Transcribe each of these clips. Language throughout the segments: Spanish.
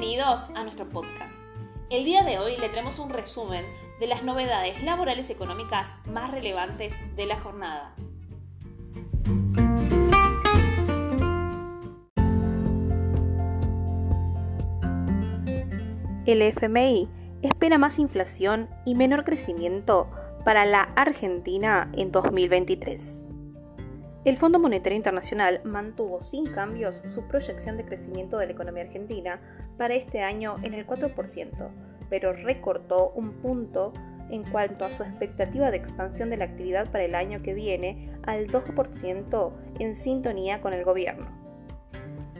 Bienvenidos a nuestro podcast. El día de hoy le traemos un resumen de las novedades laborales económicas más relevantes de la jornada. El FMI espera más inflación y menor crecimiento para la Argentina en 2023. El Fondo Monetario Internacional mantuvo sin cambios su proyección de crecimiento de la economía argentina para este año en el 4%, pero recortó un punto en cuanto a su expectativa de expansión de la actividad para el año que viene al 2% en sintonía con el gobierno.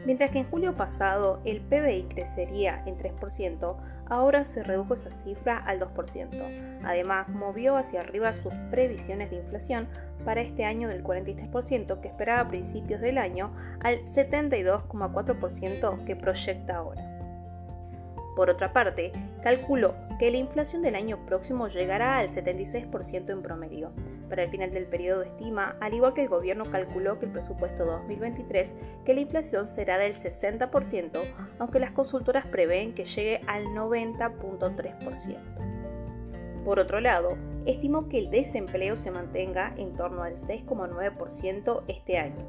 Mientras que en julio pasado el PBI crecería en 3%, ahora se redujo esa cifra al 2%. Además, movió hacia arriba sus previsiones de inflación para este año del 43% que esperaba a principios del año al 72,4% que proyecta ahora. Por otra parte, calculó que la inflación del año próximo llegará al 76% en promedio. Para el final del periodo estima, al igual que el gobierno calculó que el presupuesto 2023, que la inflación será del 60%, aunque las consultoras prevén que llegue al 90.3%. Por otro lado, estimó que el desempleo se mantenga en torno al 6,9% este año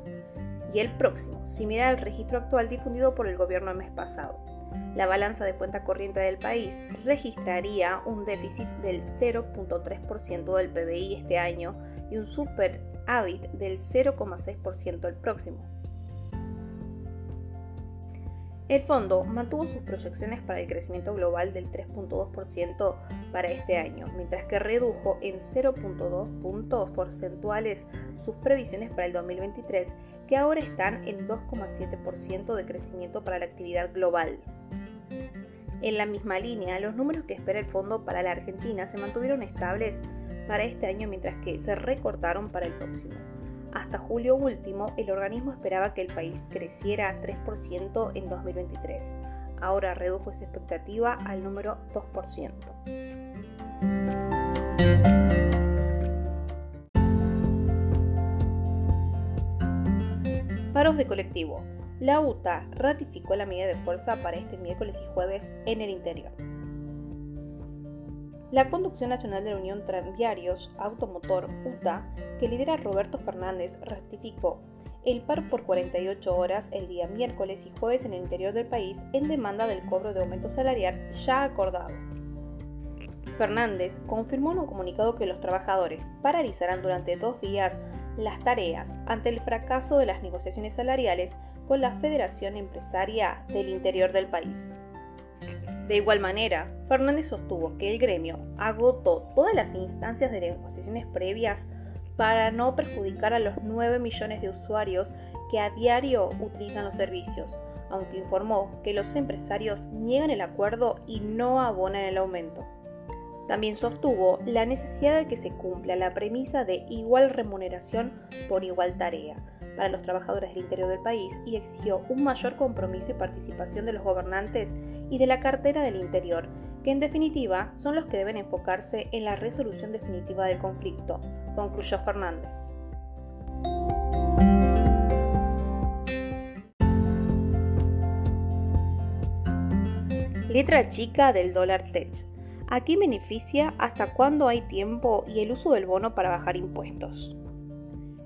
y el próximo, similar al registro actual difundido por el gobierno el mes pasado. La balanza de cuenta corriente del país registraría un déficit del 0.3% del PBI este año y un superávit del 0,6% el próximo. El fondo mantuvo sus proyecciones para el crecimiento global del 3.2% para este año, mientras que redujo en 0.2 puntos porcentuales sus previsiones para el 2023, que ahora están en 2,7% de crecimiento para la actividad global. En la misma línea, los números que espera el fondo para la Argentina se mantuvieron estables para este año mientras que se recortaron para el próximo. Hasta julio último, el organismo esperaba que el país creciera 3% en 2023. Ahora redujo esa expectativa al número 2%. Paros de colectivo. La UTA ratificó la medida de fuerza para este miércoles y jueves en el interior. La Conducción Nacional de la Unión Tranviarios Automotor, UTA, que lidera Roberto Fernández, ratificó el paro por 48 horas el día miércoles y jueves en el interior del país en demanda del cobro de aumento salarial ya acordado. Fernández confirmó en un comunicado que los trabajadores paralizarán durante dos días las tareas ante el fracaso de las negociaciones salariales con la Federación Empresaria del Interior del país. De igual manera, Fernández sostuvo que el gremio agotó todas las instancias de negociaciones previas para no perjudicar a los 9 millones de usuarios que a diario utilizan los servicios, aunque informó que los empresarios niegan el acuerdo y no abonan el aumento. También sostuvo la necesidad de que se cumpla la premisa de igual remuneración por igual tarea, para los trabajadores del interior del país y exigió un mayor compromiso y participación de los gobernantes y de la cartera del interior, que en definitiva son los que deben enfocarse en la resolución definitiva del conflicto, concluyó Fernández. Letra chica del dólar tech. Aquí beneficia hasta cuándo hay tiempo y el uso del bono para bajar impuestos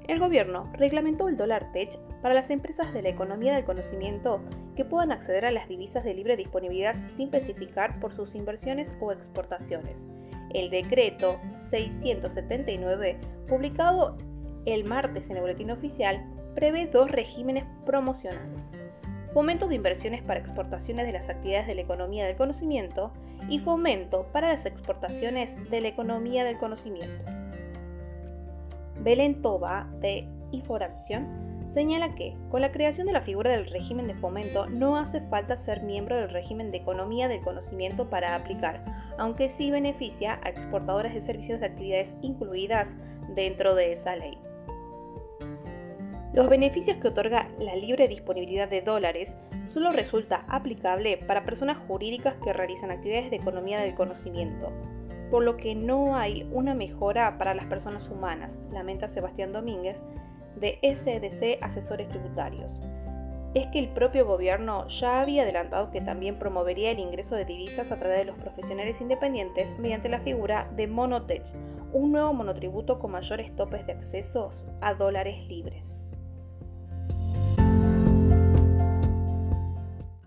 el gobierno reglamentó el dólar tech para las empresas de la economía del conocimiento que puedan acceder a las divisas de libre disponibilidad sin especificar por sus inversiones o exportaciones. El decreto 679, publicado el martes en el boletín oficial, prevé dos regímenes promocionales. Fomento de inversiones para exportaciones de las actividades de la economía del conocimiento y fomento para las exportaciones de la economía del conocimiento. Belén Toba, de Inforacción, señala que, con la creación de la figura del régimen de fomento, no hace falta ser miembro del régimen de economía del conocimiento para aplicar, aunque sí beneficia a exportadores de servicios de actividades incluidas dentro de esa ley. Los beneficios que otorga la libre disponibilidad de dólares solo resulta aplicable para personas jurídicas que realizan actividades de economía del conocimiento, por lo que no hay una mejora para las personas humanas, lamenta Sebastián Domínguez, de SDC Asesores Tributarios. es que el propio gobierno ya había adelantado que también promovería el ingreso de divisas a través de los profesionales independientes mediante la figura de Monotech, un nuevo monotributo con mayores topes de accesos a dólares libres.